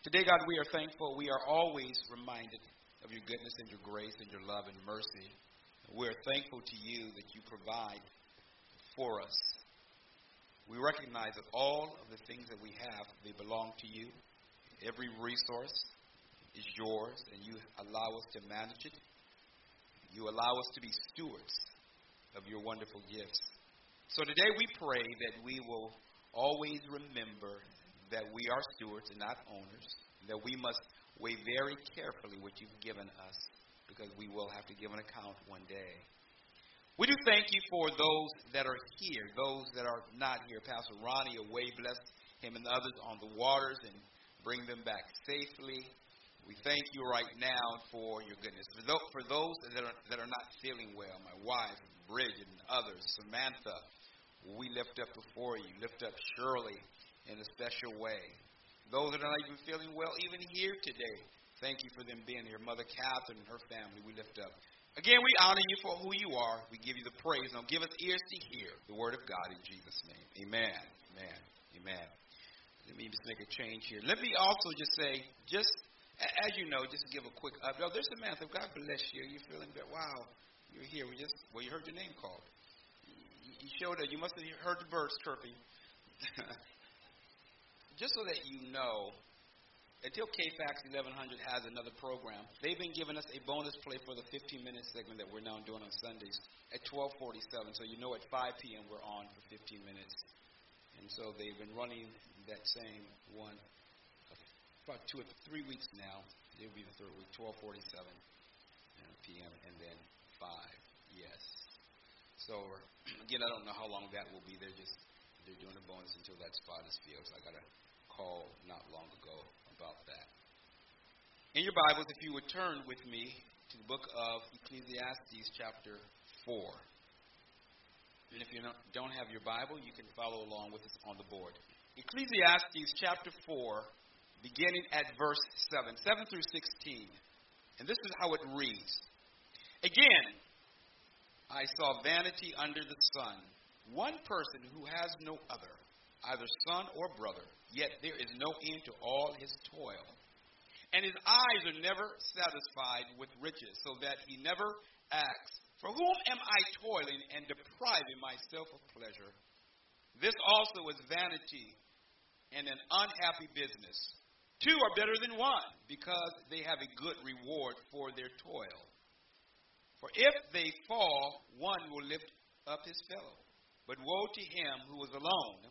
Today, God, we are thankful. We are always reminded of your goodness and your grace and your love and mercy. We're thankful to you that you provide for us. We recognize that all of the things that we have, they belong to you. Every resource is yours, and you allow us to manage it. You allow us to be stewards of your wonderful gifts. So today we pray that we will always remember that we are stewards and not owners, that we must weigh very carefully what you've given us because we will have to give an account one day. We do thank you for those that are here, those that are not here. Pastor Ronnie away, bless him and others on the waters and bring them back safely. We thank you right now for your goodness. For those, for those that, are, that are not feeling well, my wife, Bridget, and others, Samantha, we lift up before you. Lift up Shirley in a special way. Those that are not even feeling well, even here today, thank you for them being here. Mother Catherine and her family, we lift up. Again, we honor you for who you are. We give you the praise. Now give us ears to hear the word of God in Jesus' name. Amen. Amen. Amen. Let me just make a change here. Let me also just say, just as you know, just to give a quick update. Oh, there's Samantha. God bless you. You're feeling that, wow, you're here. We just, well, you heard your name called. You showed up. You must have heard the birds chirping. just so that you know, until KFAX 1100 has another program, they've been giving us a bonus play for the 15 minute segment that we're now doing on Sundays at 1247. So you know at 5 p.m. we're on for 15 minutes. And so they've been running that same one about two or three weeks now. It'll be the third week, 12:47 uh, p.m. and then five. Yes. So again, I don't know how long that will be. They're just they're doing a bonus until that spot is filled. So I got a call not long ago about that. In your Bibles, if you would turn with me to the book of Ecclesiastes, chapter four. And if you don't have your Bible, you can follow along with us on the board. Ecclesiastes chapter 4, beginning at verse 7, 7 through 16. And this is how it reads Again, I saw vanity under the sun, one person who has no other, either son or brother, yet there is no end to all his toil. And his eyes are never satisfied with riches, so that he never asks, For whom am I toiling and depriving myself of pleasure? This also is vanity and an unhappy business. Two are better than one because they have a good reward for their toil. For if they fall, one will lift up his fellow. But woe to him who is alone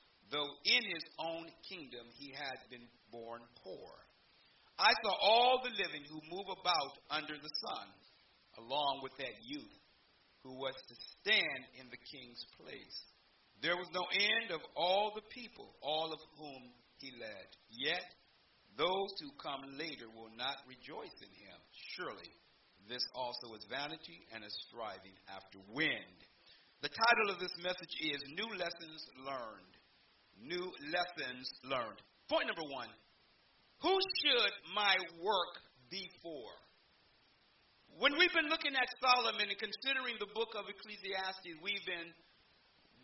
though in his own kingdom he had been born poor. I saw all the living who move about under the sun, along with that youth who was to stand in the king's place. There was no end of all the people, all of whom he led. Yet those who come later will not rejoice in him. Surely this also is vanity and a striving after wind. The title of this message is New Lessons Learned. New Lessons Learned. Point number one Who should my work be for? When we've been looking at Solomon and considering the book of Ecclesiastes, we've been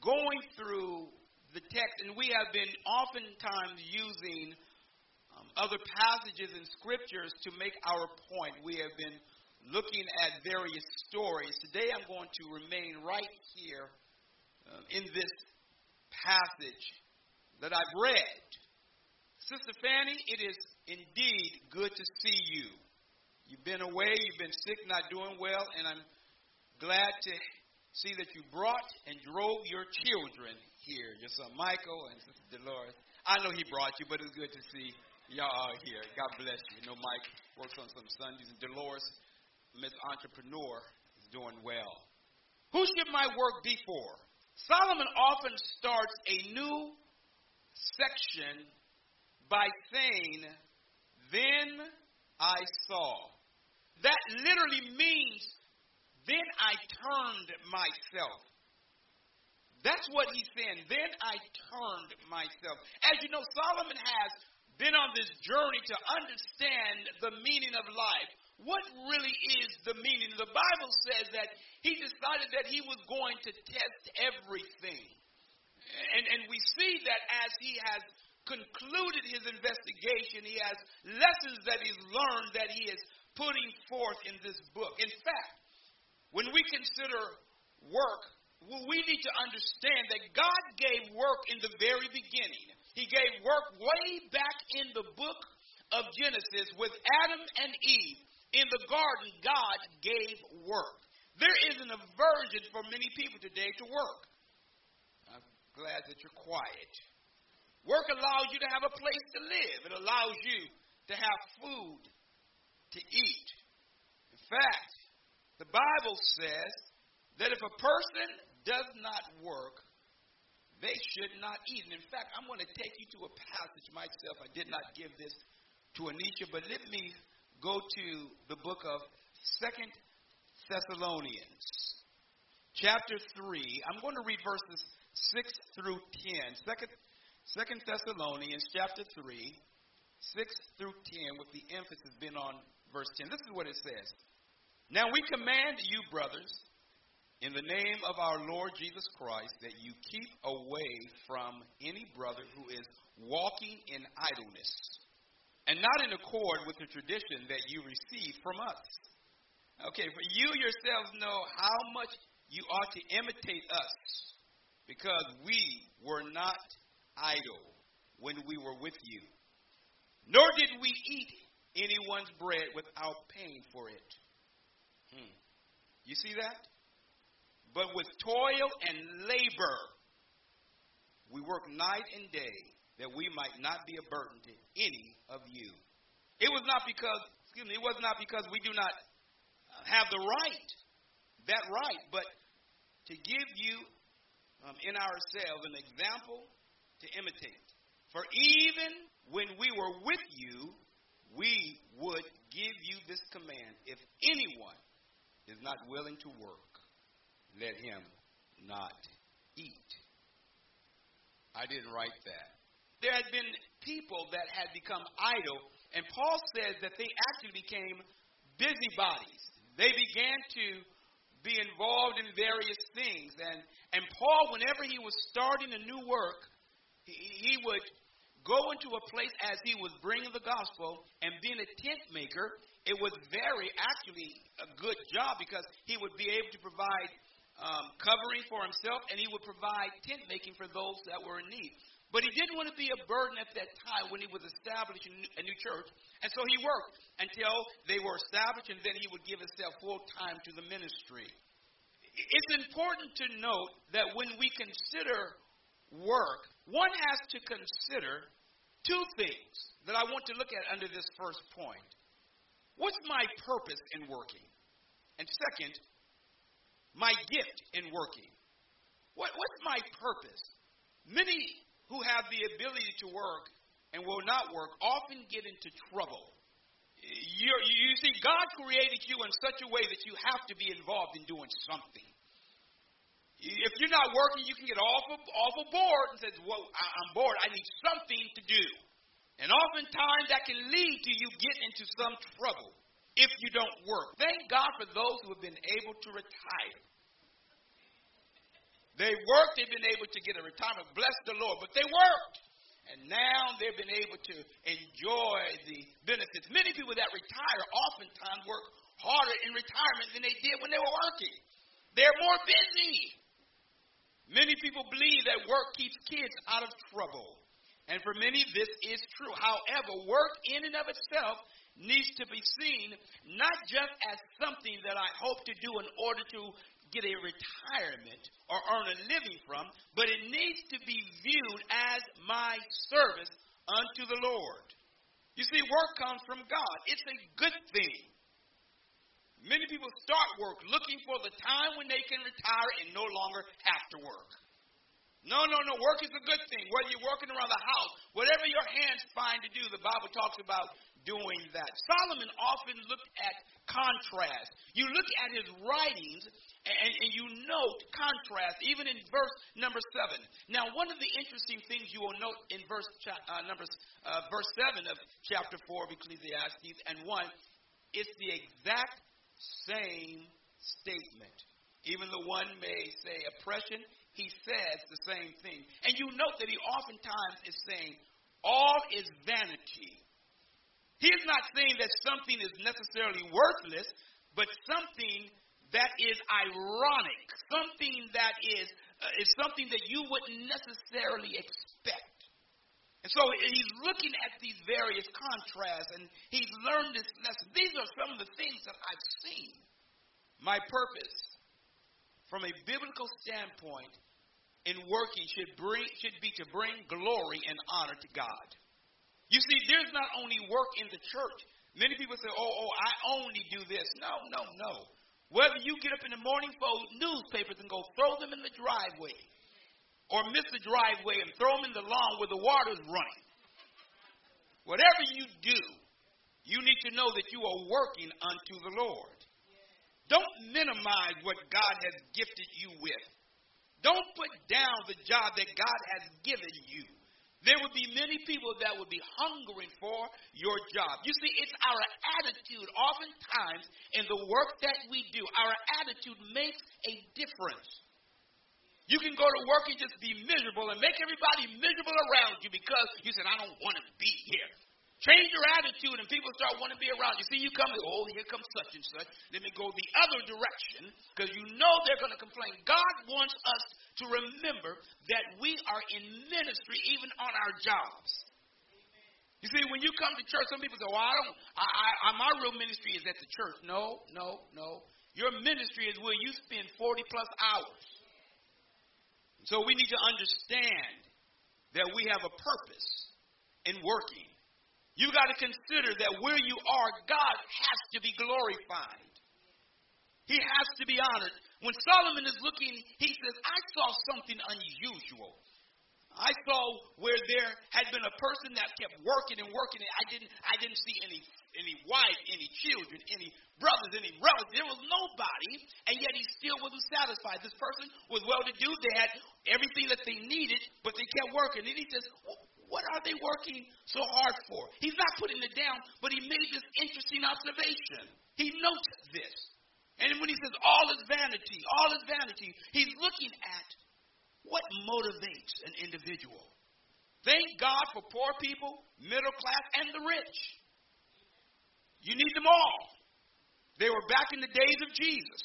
going through the text, and we have been oftentimes using um, other passages in scriptures to make our point. We have been looking at various stories. Today I'm going to remain right here uh, in this passage that I've read. Sister Fanny, it is indeed good to see you. You've been away, you've been sick, not doing well, and I'm glad to see that you brought and drove your children here, your son Michael and Sister Dolores. I know he brought you, but it's good to see y'all here. God bless you. You know, Mike works on some Sundays, and Dolores, Miss Entrepreneur, is doing well. Who should my work be for? Solomon often starts a new section by saying, Then I saw. That literally means, then I turned myself. That's what he's saying. Then I turned myself. As you know, Solomon has been on this journey to understand the meaning of life. What really is the meaning? The Bible says that he decided that he was going to test everything. And, and we see that as he has concluded his investigation, he has lessons that he's learned that he is putting forth in this book. In fact, when we consider work, we need to understand that God gave work in the very beginning. He gave work way back in the book of Genesis with Adam and Eve. In the garden, God gave work. There is an aversion for many people today to work. Glad that you're quiet. Work allows you to have a place to live, it allows you to have food to eat. In fact, the Bible says that if a person does not work, they should not eat. And in fact, I'm going to take you to a passage myself. I did not give this to Anisha, but let me go to the book of Second Thessalonians, chapter 3. I'm going to read verses 6 through 10. Second, Second Thessalonians, chapter 3, 6 through 10, with the emphasis being on verse 10. This is what it says. Now we command you, brothers, in the name of our Lord Jesus Christ, that you keep away from any brother who is walking in idleness and not in accord with the tradition that you received from us. Okay, for you yourselves know how much you ought to imitate us, because we were not idle when we were with you, nor did we eat anyone's bread without paying for it. Hmm. You see that? But with toil and labor, we work night and day that we might not be a burden to any of you. It was not because, excuse me, it was not because we do not have the right, that right, but to give you um, in ourselves an example to imitate. For even when we were with you, we would give you this command if anyone is not willing to work, let him not eat. I didn't write that. There had been people that had become idle, and Paul says that they actually became busybodies. They began to be involved in various things. And, and Paul, whenever he was starting a new work, he, he would go into a place as he was bringing the gospel and being a tent maker. It was very, actually, a good job because he would be able to provide um, covering for himself, and he would provide tent making for those that were in need. But he didn't want to be a burden at that time when he was establishing a new church, and so he worked until they were established, and then he would give himself full time to the ministry. It's important to note that when we consider work, one has to consider two things that I want to look at under this first point. What's my purpose in working? And second, my gift in working. What, what's my purpose? Many who have the ability to work and will not work often get into trouble. You're, you see, God created you in such a way that you have to be involved in doing something. If you're not working, you can get off of board and says, "Well, I'm bored. I need something to do." And oftentimes that can lead to you getting into some trouble if you don't work. Thank God for those who have been able to retire. They worked, they've been able to get a retirement. Bless the Lord. But they worked. And now they've been able to enjoy the benefits. Many people that retire oftentimes work harder in retirement than they did when they were working. They're more busy. Many people believe that work keeps kids out of trouble. And for many, this is true. However, work in and of itself needs to be seen not just as something that I hope to do in order to get a retirement or earn a living from, but it needs to be viewed as my service unto the Lord. You see, work comes from God. It's a good thing. Many people start work looking for the time when they can retire and no longer have to work. No, no, no. Work is a good thing. Whether you're working around the house, whatever your hands find to do, the Bible talks about doing that. Solomon often looked at contrast. You look at his writings and, and, you note contrast, even in verse number seven. Now, one of the interesting things you will note in verse uh, numbers, uh, verse seven of chapter four of Ecclesiastes and one, it's the exact same statement. Even the one may say oppression, he says the same thing. And you note that he oftentimes is saying, all is vanity. He is not saying that something is necessarily worthless, but something that is ironic, something that is, uh, is something that you wouldn't necessarily expect. And so he's looking at these various contrasts and he's learned this lesson. These are some of the things that I've seen. My purpose, from a biblical standpoint, in working should bring should be to bring glory and honor to God. You see, there's not only work in the church. Many people say, "Oh, oh, I only do this." No, no, no. Whether you get up in the morning, fold newspapers and go throw them in the driveway, or miss the driveway and throw them in the lawn where the water's running. Whatever you do, you need to know that you are working unto the Lord. Don't minimize what God has gifted you with. Don't put down the job that God has given you. There would be many people that would be hungering for your job. You see, it's our attitude, oftentimes, in the work that we do. Our attitude makes a difference. You can go to work and just be miserable and make everybody miserable around you because you said, I don't want to be here. Change your attitude and people start wanting to be around you. See, you come, oh, here comes such and such. Let me go the other direction because you know they're going to complain. God wants us to remember that we are in ministry even on our jobs. You see, when you come to church, some people say, well, I don't, I, I, my real ministry is at the church. No, no, no. Your ministry is where you spend 40 plus hours. So we need to understand that we have a purpose in working. You've got to consider that where you are, God has to be glorified. He has to be honored. When Solomon is looking, he says, I saw something unusual. I saw where there had been a person that kept working and working, and I didn't, I didn't see any, any wife, any children, any brothers, any relatives. There was nobody, and yet he still wasn't satisfied. This person was well-to-do. They had everything that they needed, but they kept working. And he says, what are they working so hard for? He's not putting it down, but he made this interesting observation. He notes this. And when he says all is vanity, all is vanity, he's looking at what motivates an individual. Thank God for poor people, middle class, and the rich. You need them all. They were back in the days of Jesus,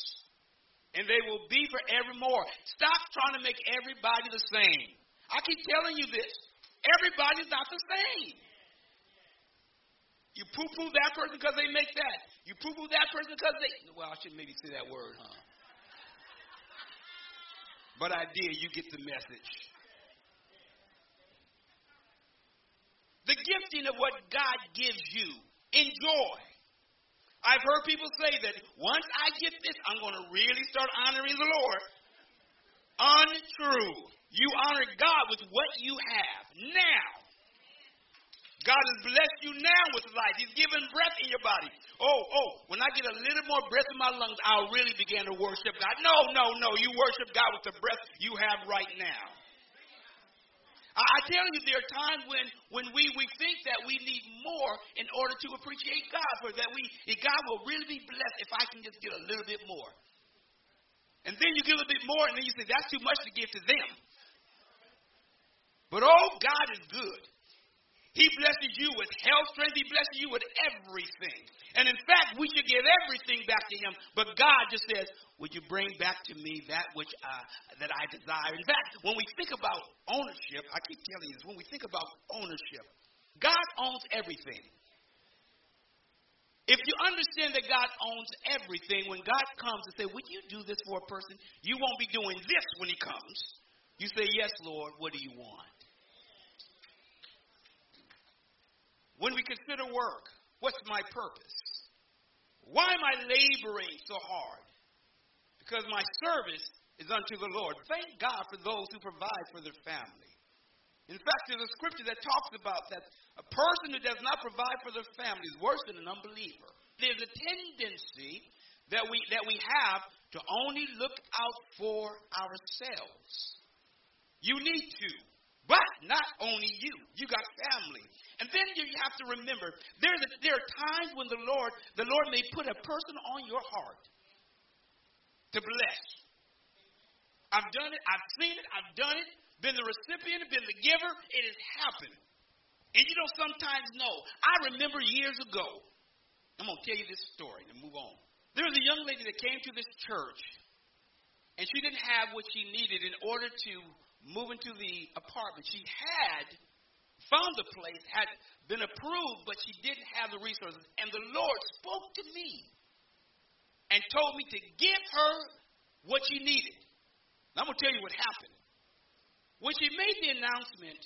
and they will be forevermore. Stop trying to make everybody the same. I keep telling you this. Everybody's not the same. Poo poo that person because they make that. You poo poo that person because they. Well, I shouldn't maybe say that word, huh? But I did. You get the message. The gifting of what God gives you. Enjoy. I've heard people say that once I get this, I'm going to really start honoring the Lord. Untrue. You honor God with what you have now. God has blessed you now with life. He's given breath in your body. Oh, oh, when I get a little more breath in my lungs, I'll really begin to worship God. No, no, no. You worship God with the breath you have right now. I, I tell you, there are times when, when we, we think that we need more in order to appreciate God, for that we God will really be blessed if I can just get a little bit more. And then you give a bit more, and then you say, that's too much to give to them. But oh, God is good. He blesses you with health, strength. He blesses you with everything. And in fact, we should give everything back to Him. But God just says, "Would you bring back to me that which uh, that I desire?" In fact, when we think about ownership, I keep telling you this. When we think about ownership, God owns everything. If you understand that God owns everything, when God comes and say, "Would you do this for a person?" You won't be doing this when He comes. You say, "Yes, Lord. What do you want?" When we consider work, what's my purpose? Why am I laboring so hard? Because my service is unto the Lord. Thank God for those who provide for their family. In fact, there's a scripture that talks about that a person who does not provide for their family is worse than an unbeliever. There's a tendency that we that we have to only look out for ourselves. You need to, but not only you. You got family. And then you have to remember there's a, there are times when the Lord the Lord may put a person on your heart to bless. I've done it, I've seen it, I've done it, been the recipient, been the giver, it has happened. And you don't sometimes know. I remember years ago, I'm going to tell you this story and move on. There was a young lady that came to this church, and she didn't have what she needed in order to move to the apartment. She had found the place, had been approved, but she didn't have the resources. And the Lord spoke to me and told me to give her what she needed. I'm going to tell you what happened. When she made the announcement,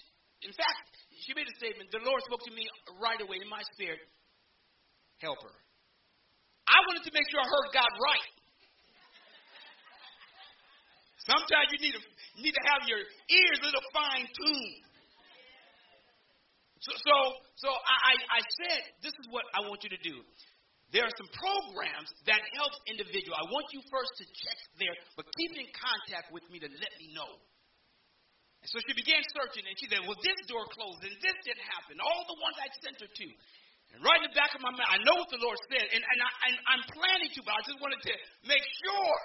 in fact, she made a statement. The Lord spoke to me right away in my spirit help her. I wanted to make sure I heard God right. Sometimes you need to, need to have your ears a little fine tuned. So, so, so I, I said, this is what I want you to do. There are some programs that help individuals. I want you first to check there, but keep in contact with me to let me know. And so she began searching, and she said, Well, this door closed, and this didn't happen. All the ones I sent her to. And right in the back of my mind, I know what the Lord said, and, and, I, and I'm planning to, but I just wanted to make sure.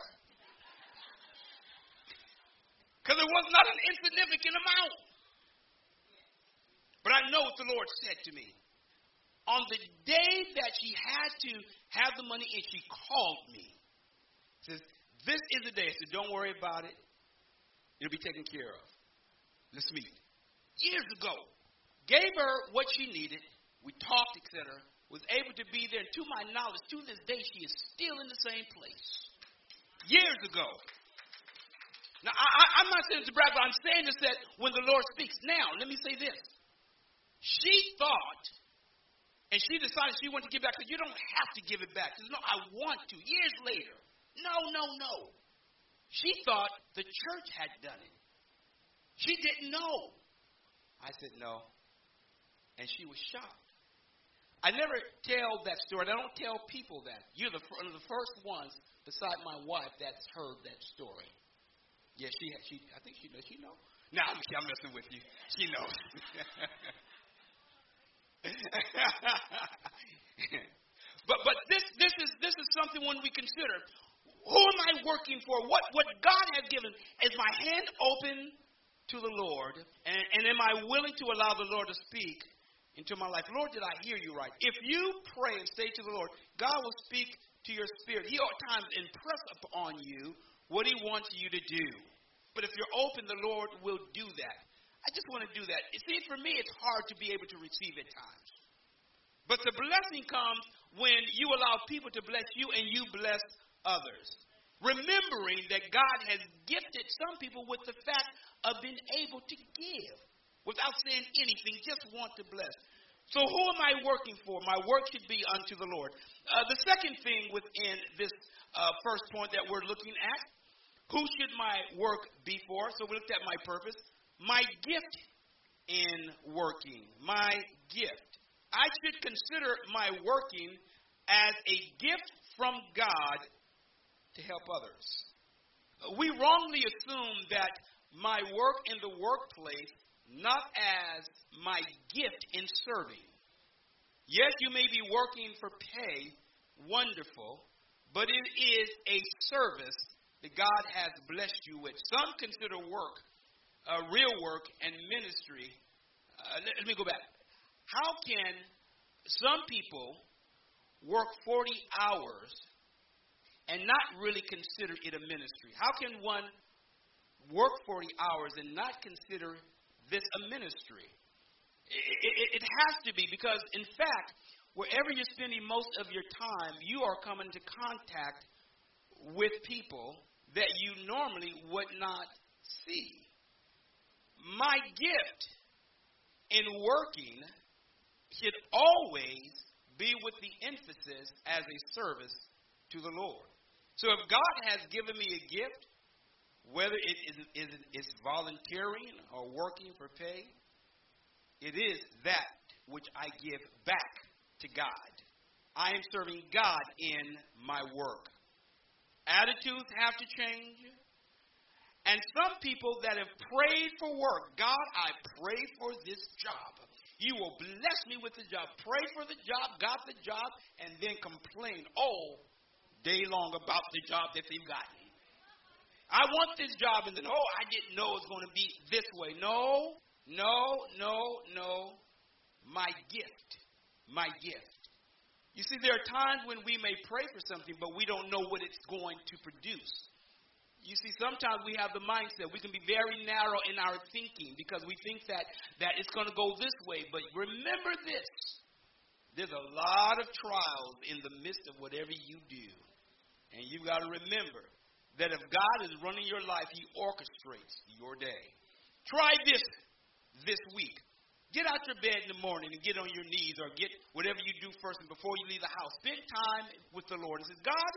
Because it was not an insignificant amount. But I know what the Lord said to me. On the day that she had to have the money and she called me, says, This is the day. I said, Don't worry about it. It'll be taken care of. Let's meet. Years ago, gave her what she needed. We talked, etc. Was able to be there. And to my knowledge, to this day, she is still in the same place. Years ago. Now, I, am not saying to brag, but I'm saying this that when the Lord speaks. Now, let me say this. She thought, and she decided she wanted to give back. Said, you don't have to give it back. Said, no, I want to. Years later. No, no, no. She thought the church had done it. She didn't know. I said, no. And she was shocked. I never tell that story. I don't tell people that. You're the, one of the first ones, beside my wife, that's heard that story. Yeah, she, she I think she knows. She knows. No, I'm, I'm messing with you. She knows. but but this this is this is something when we consider who am I working for? What what God has given is my hand open to the Lord, and, and am I willing to allow the Lord to speak into my life? Lord, did I hear you right? If you pray and say to the Lord, God will speak to your spirit. He at times impress upon you what He wants you to do. But if you're open, the Lord will do that. I just want to do that. You see, for me, it's hard to be able to receive at times. But the blessing comes when you allow people to bless you and you bless others. Remembering that God has gifted some people with the fact of being able to give without saying anything, just want to bless. So, who am I working for? My work should be unto the Lord. Uh, the second thing within this uh, first point that we're looking at who should my work be for? So, we looked at my purpose my gift in working, my gift. I should consider my working as a gift from God to help others. We wrongly assume that my work in the workplace not as my gift in serving. Yes, you may be working for pay, wonderful, but it is a service that God has blessed you with. Some consider work uh, real work and ministry. Uh, let, let me go back. How can some people work 40 hours and not really consider it a ministry? How can one work 40 hours and not consider this a ministry? It, it, it, has to be because, in fact, wherever you're spending most of your time, you are coming into contact with people that you normally would not see my gift in working should always be with the emphasis as a service to the Lord. So if God has given me a gift, whether it is, is, volunteering or working for pay, It is that which I give back to God. I am serving God in my work. Attitudes have to change. And some people that have prayed for work, God, I pray for this job. You will bless me with the job. Pray for the job, got the job, and then complain all day long about the job that they've gotten. I want this job, and then, oh, I didn't know it was going to be this way. No, no, no, no. My gift. My gift. You see, there are times when we may pray for something, but we don't know what it's going to produce. You see, sometimes we have the mindset, we can be very narrow in our thinking because we think that, that it's going to go this way. But remember this there's a lot of trials in the midst of whatever you do. And you've got to remember that if God is running your life, He orchestrates your day. Try this this week. Get out your bed in the morning and get on your knees or get whatever you do first and before you leave the house. Spend time with the Lord and say, God,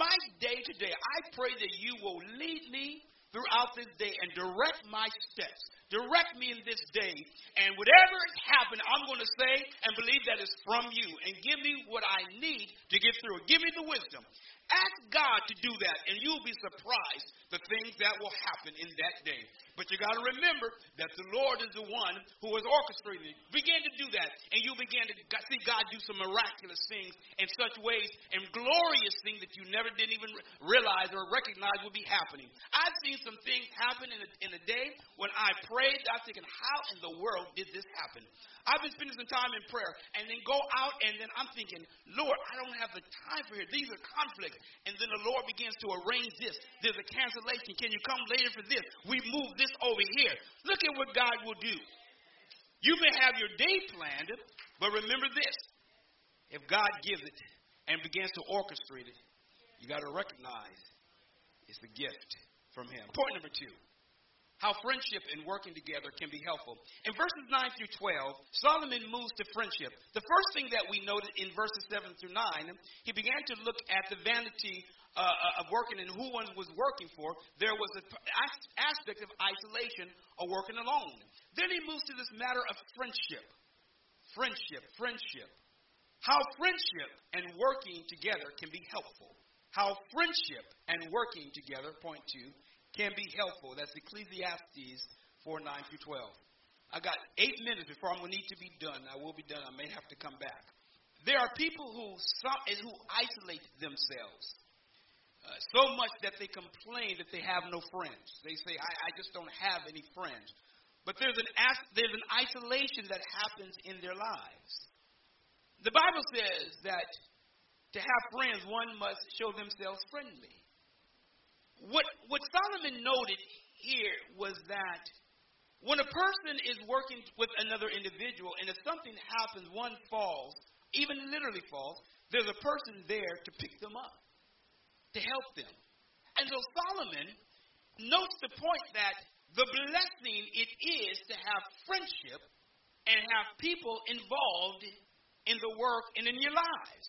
my day today, I pray that you will lead me throughout this day and direct my steps. Direct me in this day. And whatever has happened, I'm going to say and believe that is from you. And give me what I need to get through. Give me the wisdom. Ask God to do that, and you'll be surprised the things that will happen in that day. But you got to remember that the Lord is the one who is orchestrating it. Begin to do that, and you'll begin to see God do some miraculous things in such ways and glorious things that you never didn't even realize or recognize would be happening. I've seen some things happen in a, in a day when I prayed. I was thinking, how in the world did this happen? I've been spending some time in prayer and then go out and then I'm thinking, Lord, I don't have the time for here. These are conflicts. And then the Lord begins to arrange this. There's a cancellation. Can you come later for this? We move this over here. Look at what God will do. You may have your day planned, but remember this. If God gives it and begins to orchestrate it, you got to recognize it's a gift from Him. Point number two how friendship and working together can be helpful. In verses 9 through 12, Solomon moves to friendship. The first thing that we noted in verses 7 through 9, he began to look at the vanity uh, of working and who one was working for. There was an aspect of isolation or working alone. Then he moves to this matter of friendship. Friendship, friendship. How friendship and working together can be helpful. How friendship and working together, point two, can be helpful. That's Ecclesiastes 4 9 through 12. I got eight minutes before I'm going to need to be done. I will be done. I may have to come back. There are people who, who isolate themselves uh, so much that they complain that they have no friends. They say, I, I just don't have any friends. But there's an, there's an isolation that happens in their lives. The Bible says that to have friends, one must show themselves friendly. What, what Solomon noted here was that when a person is working with another individual and if something happens, one falls, even literally falls, there's a person there to pick them up, to help them. And so Solomon notes the point that the blessing it is to have friendship and have people involved in the work and in your lives.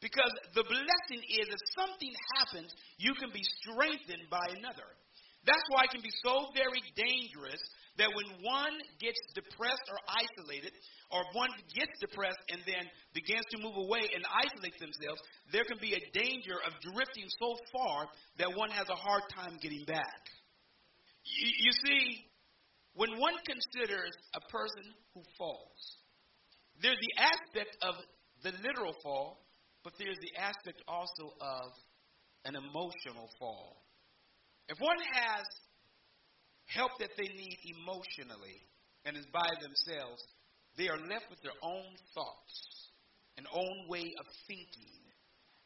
Because the blessing is if something happens, you can be strengthened by another. That's why it can be so very dangerous that when one gets depressed or isolated, or one gets depressed and then begins to move away and isolate themselves, there can be a danger of drifting so far that one has a hard time getting back. You, you see, when one considers a person who falls, there's the aspect of the literal fall, but there's the aspect also of an emotional fall. If one has help that they need emotionally and is by themselves, they are left with their own thoughts, an own way of thinking.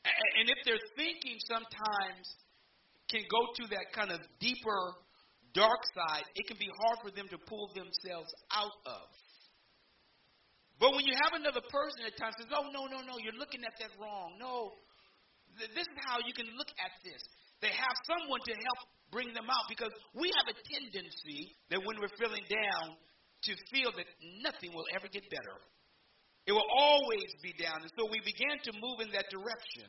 And if their thinking sometimes can go to that kind of deeper, dark side, it can be hard for them to pull themselves out of. But when you have another person at times says, "Oh no, no, no, you're looking at that wrong. No, this is how you can look at this." They have someone to help bring them out because we have a tendency that when we're feeling down to feel that nothing will ever get better. It will always be down. And so we began to move in that direction.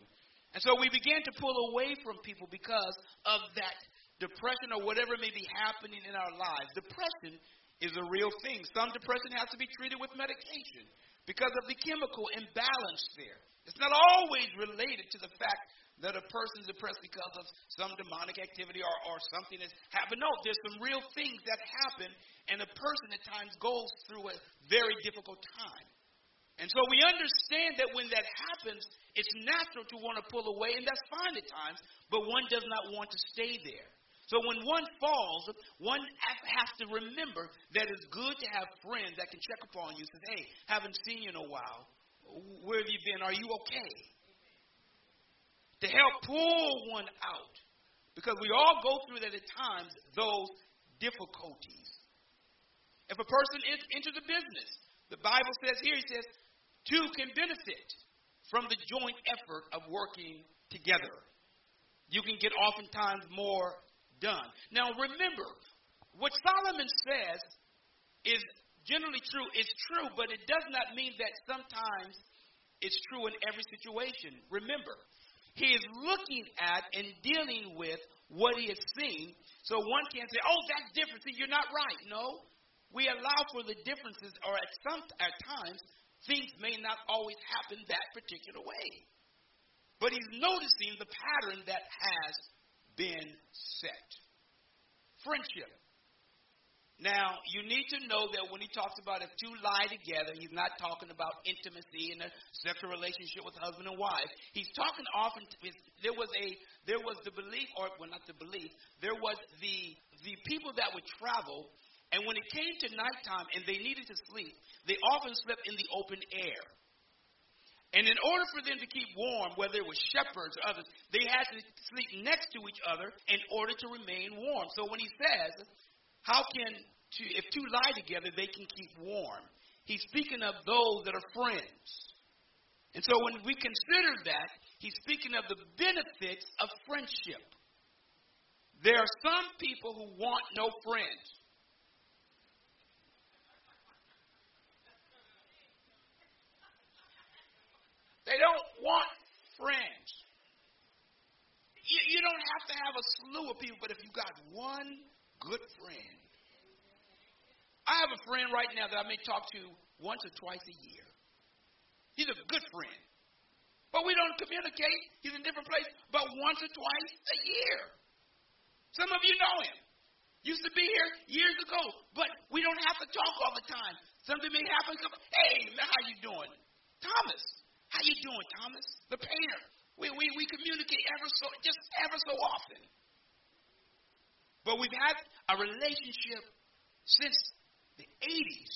And so we began to pull away from people because of that depression or whatever may be happening in our lives. Depression is a real thing. Some depression has to be treated with medication because of the chemical imbalance there. It's not always related to the fact that a person's depressed because of some demonic activity or, or something that's happened. No, there's some real things that happen, and a person at times goes through a very difficult time. And so we understand that when that happens, it's natural to want to pull away, and that's fine at times, but one does not want to stay there. So when one falls, one has to remember that it's good to have friends that can check upon you. And say, hey, haven't seen you in a while. Where have you been? Are you okay? To help pull one out. Because we all go through that at times, those difficulties. If a person enters a business, the Bible says here, he says, two can benefit from the joint effort of working together. You can get oftentimes more done. Now remember, what Solomon says is generally true. It's true, but it does not mean that sometimes it's true in every situation. Remember, he is looking at and dealing with what he has seen. So one can't say, oh, that's different. See, you're not right. No. We allow for the differences, or at some at times, things may not always happen that particular way. But he's noticing the pattern that has been set. Friendship. Now, you need to know that when he talks about if two lie together, he's not talking about intimacy and a sexual relationship with husband and wife. He's talking often. There was a there was the belief, or well, not the belief. There was the the people that would travel, and when it came to nighttime and they needed to sleep, they often slept in the open air. And in order for them to keep warm, whether it was shepherds or others, they had to sleep next to each other in order to remain warm. So when he says how can two, if two lie together, they can keep warm? He's speaking of those that are friends. And so when we consider that, he's speaking of the benefits of friendship. There are some people who want no friends. They don't want friends. You, you don't have to have a slew of people, but if you got one good friend. I have a friend right now that I may talk to once or twice a year. He's a good friend. But we don't communicate. He's in a different place, but once or twice a year. Some of you know him. Used to be here years ago, but we don't have to talk all the time. Something may happen. Hey, how you doing? Thomas. How you doing, Thomas? The painter. We, we, we communicate ever so, just ever so often. But we've had a relationship since the 80s.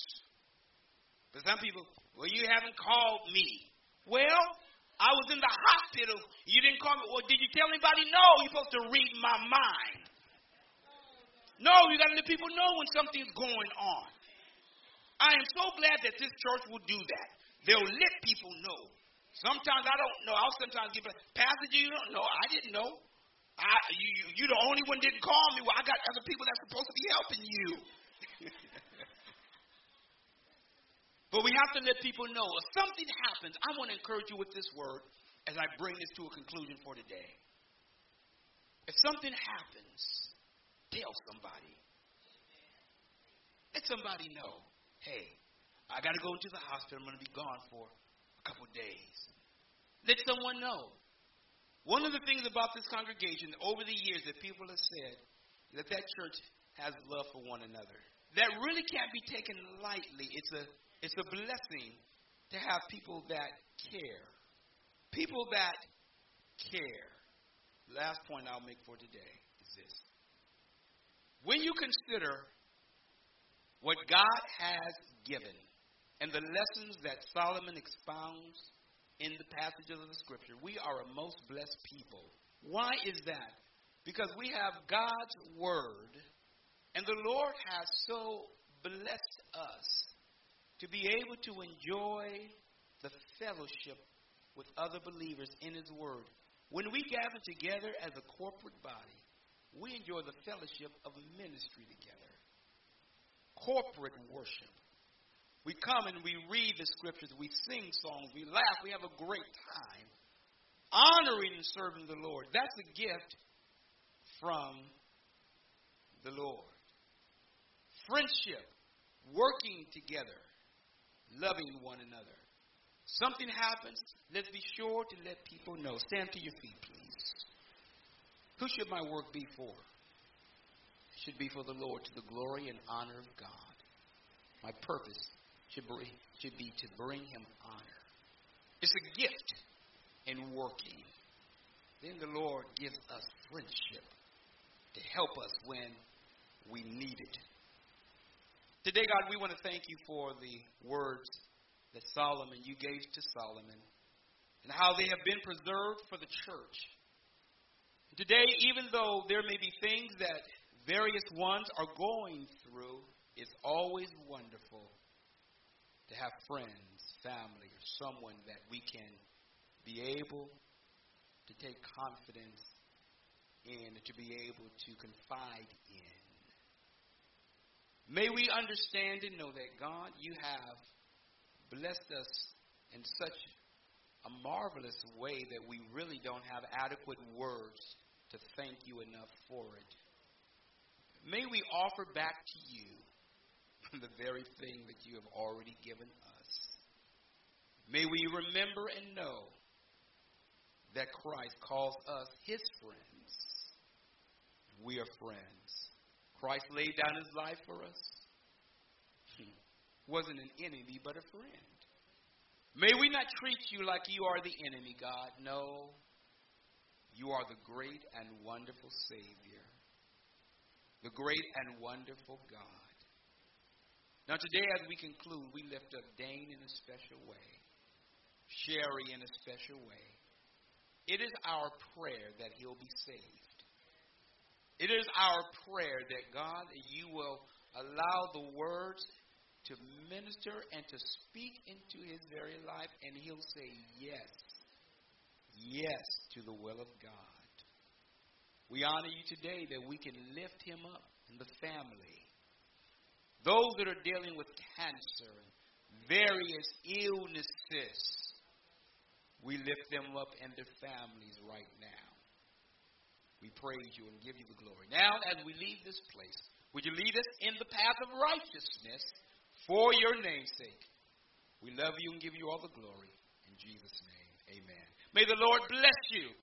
But some people, well, you haven't called me. Well, I was in the hospital. You didn't call me. Well, did you tell anybody? No, you're supposed to read my mind. No, you got to let people know when something's going on. I am so glad that this church will do that. They'll let people know. Sometimes I don't know. I'll sometimes give a Pastor, you don't know. I didn't know. I, you, you, you're the only one didn't call me. Well, I got other people that's supposed to be helping you. but we have to let people know if something happens, I want to encourage you with this word as I bring this to a conclusion for today. If something happens, tell somebody. Let somebody know, hey, I got to go into the hospital. I'm going to be gone for couple days. Let someone know. One of the things about this congregation over the years that people have said that that church has love for one another. That really can't be taken lightly. It's a it's a blessing to have people that care. People that care. Last point I'll make for today is this. When you consider what God has given and the lessons that Solomon expounds in the passages of the scripture. We are a most blessed people. Why is that? Because we have God's word, and the Lord has so blessed us to be able to enjoy the fellowship with other believers in His Word. When we gather together as a corporate body, we enjoy the fellowship of ministry together, corporate worship. We come and we read the scriptures, we sing songs, we laugh, we have a great time honoring and serving the Lord. That's a gift from the Lord. Friendship. working together, loving one another. Something happens, let's be sure to let people know. Stand to your feet, please. Who should my work be for? It should be for the Lord, to the glory and honor of God. My purpose should, bring, should be to bring him honor. It's a gift in working. Then the Lord gives us friendship to help us when we need it. Today, God, we want to thank you for the words that Solomon, you gave to Solomon, and how they have been preserved for the church. Today, even though there may be things that various ones are going through, it's always wonderful to have friends, family, or someone that we can be able to take confidence in, to be able to confide in. May we understand and know that, God, you have blessed us in such a marvelous way that we really don't have adequate words to thank you enough for it. May we offer back to you the very thing that you have already given us. May we remember and know that Christ calls us his friends. We are friends. Christ laid down his life for us. He wasn't an enemy, but a friend. May we not treat you like you are the enemy, God. No. You are the great and wonderful Savior, the great and wonderful God. Now, today, as we conclude, we lift up Dane in a special way, Sherry in a special way. It is our prayer that he'll be saved. It is our prayer that God, you will allow the words to minister and to speak into his very life, and he'll say yes, yes to the will of God. We honor you today that we can lift him up in the family. Those that are dealing with cancer and various illnesses, we lift them up and their families right now. We praise you and give you the glory. Now, as we leave this place, would you lead us in the path of righteousness for your name's sake? We love you and give you all the glory. In Jesus' name, amen. May the Lord bless you.